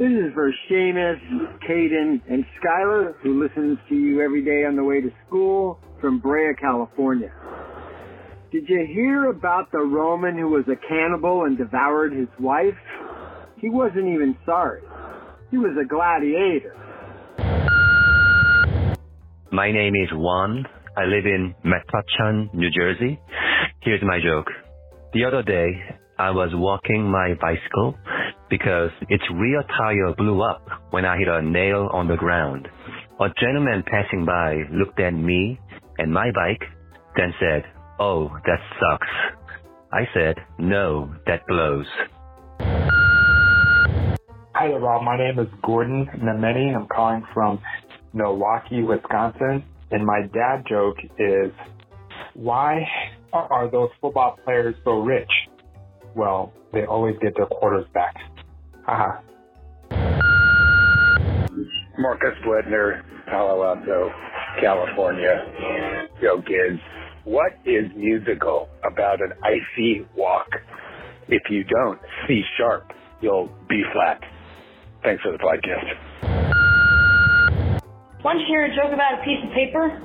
This is for Seamus, Caden, and Skylar, who listens to you every day on the way to school from Brea, California. Did you hear about the Roman who was a cannibal and devoured his wife? He wasn't even sorry. He was a gladiator. My name is Juan. I live in Metuchen, New Jersey. Here's my joke. The other day, I was walking my bicycle because its rear tire blew up when I hit a nail on the ground. A gentleman passing by looked at me and my bike, then said, Oh, that sucks. I said, No, that blows. Hi there, Rob. My name is Gordon Nemeni. I'm calling from Milwaukee, Wisconsin. And my dad joke is, why are those football players so rich? Well, they always get their quarters back. Haha. Marcus Ledner, Palo Alto, California. Yo, kids, what is musical about an icy walk? If you don't C sharp, you'll B flat. Thanks for the podcast. Want to hear a joke about a piece of paper?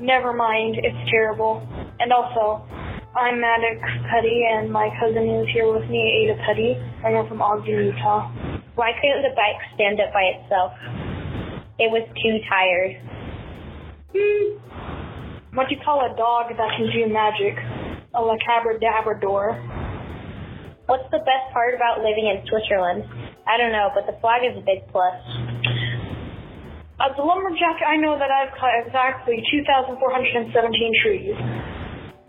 Never mind, it's terrible. And also, I'm Maddox Petty, and my cousin is here with me, Ada Petty, and we're from Ogden, Utah. Why couldn't the bike stand up by itself? It was too tired. Hmm. What do you call a dog that can do magic? A lacabradabrador. What's the best part about living in Switzerland? I don't know, but the flag is a big plus. As a lumberjack, I know that I've cut exactly 2,417 trees.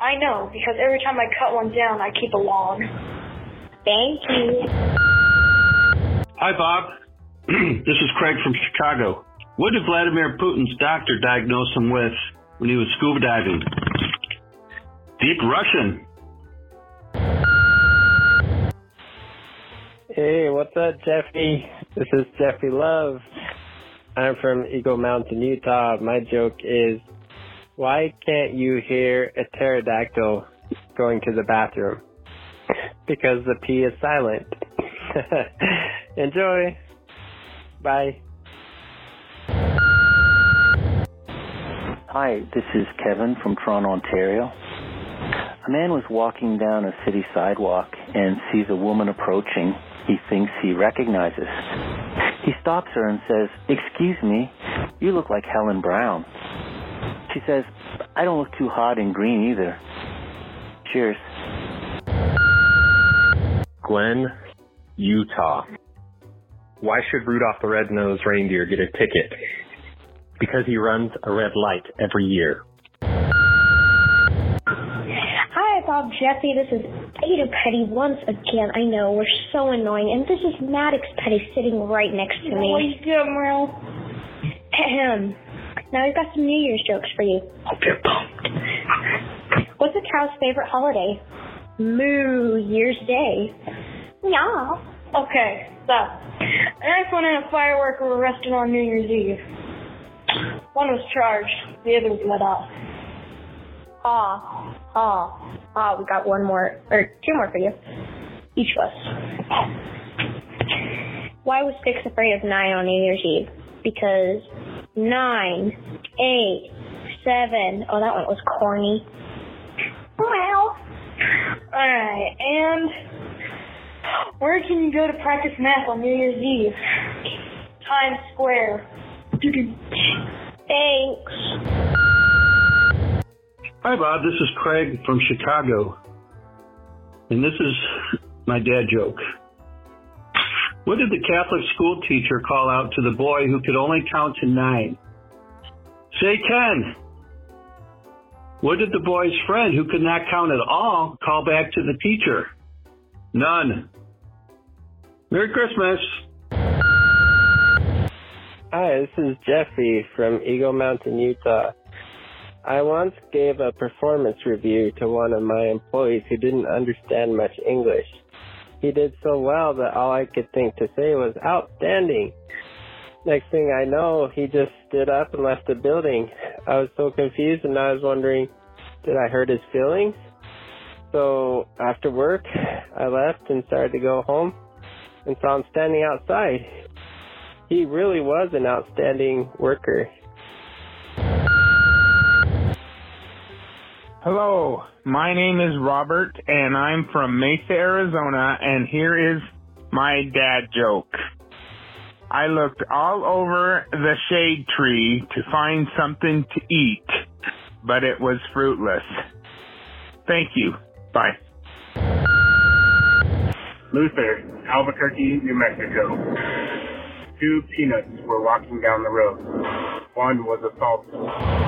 I know, because every time I cut one down, I keep a log. Thank you. Hi, Bob. this is Craig from Chicago. What did Vladimir Putin's doctor diagnose him with when he was scuba diving? Deep Russian. Hey, what's up, Jeffy? This is Jeffy Love. I'm from Eagle Mountain, Utah. My joke is, why can't you hear a pterodactyl going to the bathroom? Because the P is silent. Enjoy. Bye. Hi, this is Kevin from Toronto, Ontario. A man was walking down a city sidewalk and sees a woman approaching he thinks he recognizes. He stops her and says, Excuse me, you look like Helen Brown. She says, I don't look too hot in green either. Cheers. Glen, Utah. Why should Rudolph the Red-Nosed Reindeer get a ticket? Because he runs a red light every year. Hi, Bob Jeffy. This is Ada Petty once again. I know we're so annoying, and this is Maddox Petty sitting right next to me. Ahem. Now we've got some New Year's jokes for you. Hope you're pumped. What's a cow's favorite holiday? Moo Year's Day. Yeah. Okay, stop. An iPhone and a firework were arrested on New Year's Eve. One was charged, the other was let off. Ah, ah, ah. We got one more, or two more for you. Each of us. Why was six afraid of nine on New Year's Eve? Because nine, eight, seven. Oh, that one was corny. Well. Alright, and where can you go to practice math on New Year's Eve? Times Square. Thanks. Hi, Bob. This is Craig from Chicago. And this is my dad joke. What did the Catholic school teacher call out to the boy who could only count to nine? Say 10. What did the boy's friend who could not count at all call back to the teacher? None. Merry Christmas. Hi, this is Jeffy from Eagle Mountain, Utah. I once gave a performance review to one of my employees who didn't understand much English. He did so well that all I could think to say was outstanding. Next thing I know, he just stood up and left the building. I was so confused and I was wondering, did I hurt his feelings? So after work, I left and started to go home and saw him standing outside. He really was an outstanding worker. Hello, my name is Robert and I'm from Mesa, Arizona, and here is my dad joke. I looked all over the shade tree to find something to eat, but it was fruitless. Thank you. Bye. Luther, Albuquerque, New Mexico. Two peanuts were walking down the road. One was assaulted.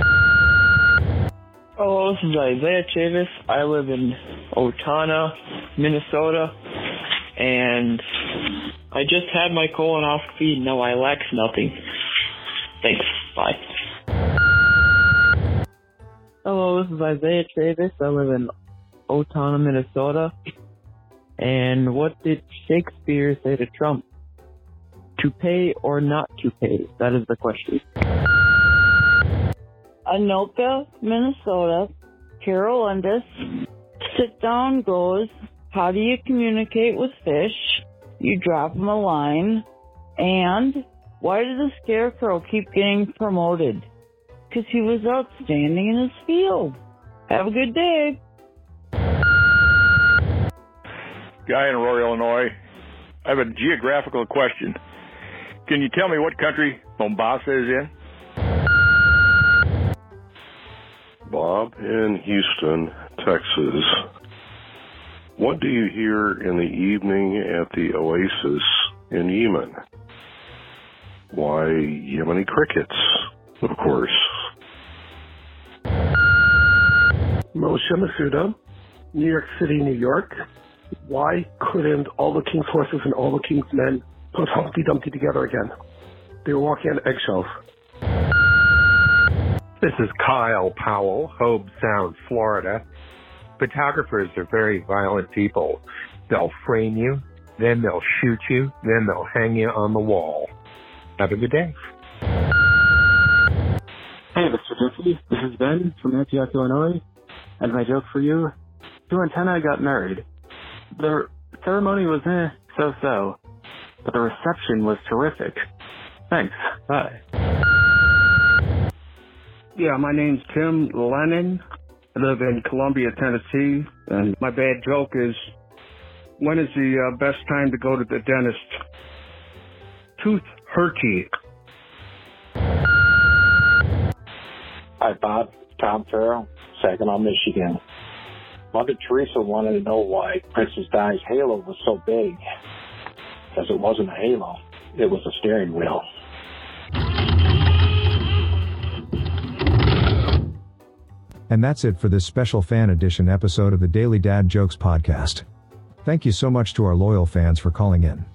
Hello, this is Isaiah Chavis. I live in Owatonna, Minnesota, and I just had my colonoscopy. No, I lack nothing. Thanks. Bye. Hello, this is Isaiah Chavis. I live in Owatonna, Minnesota. And what did Shakespeare say to Trump? To pay or not to pay? That is the question. Anoka, Minnesota. Carol Undis. Sit down goes, how do you communicate with fish? You drop them a line. And why did the scarecrow keep getting promoted? Because he was outstanding in his field. Have a good day. Guy in Aurora, Illinois. I have a geographical question. Can you tell me what country Mombasa is in? Bob in Houston, Texas. What do you hear in the evening at the Oasis in Yemen? Why, Yemeni crickets, of course. Moshe Masuda, New York City, New York. Why couldn't all the king's horses and all the king's men put Humpty Dumpty together again? They were walking on eggshells. This is Kyle Powell, Hobe Sound, Florida. Photographers are very violent people. They'll frame you, then they'll shoot you, then they'll hang you on the wall. Have a good day. Hey, Mr. Jeffy. This is Ben from Antioch, Illinois. And my joke for you, two antennae got married. The ceremony was eh, so-so, but the reception was terrific. Thanks. Bye. Yeah, my name's Tim Lennon. I live in Columbia, Tennessee, and my bad joke is, when is the uh, best time to go to the dentist? Tooth hurty. Hi, Bob. Tom Farrell, Saginaw, Michigan. Mother Teresa wanted to know why Princess Di's halo was so big. Because it wasn't a halo, it was a steering wheel. And that's it for this special fan edition episode of the Daily Dad Jokes podcast. Thank you so much to our loyal fans for calling in.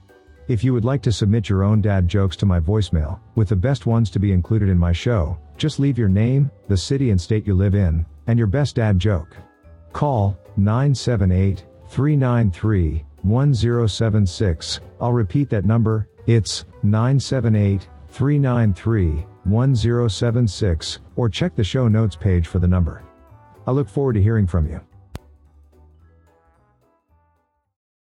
If you would like to submit your own dad jokes to my voicemail, with the best ones to be included in my show, just leave your name, the city and state you live in, and your best dad joke. Call 978 393 1076. I'll repeat that number, it's 978 393 1076, or check the show notes page for the number. I look forward to hearing from you.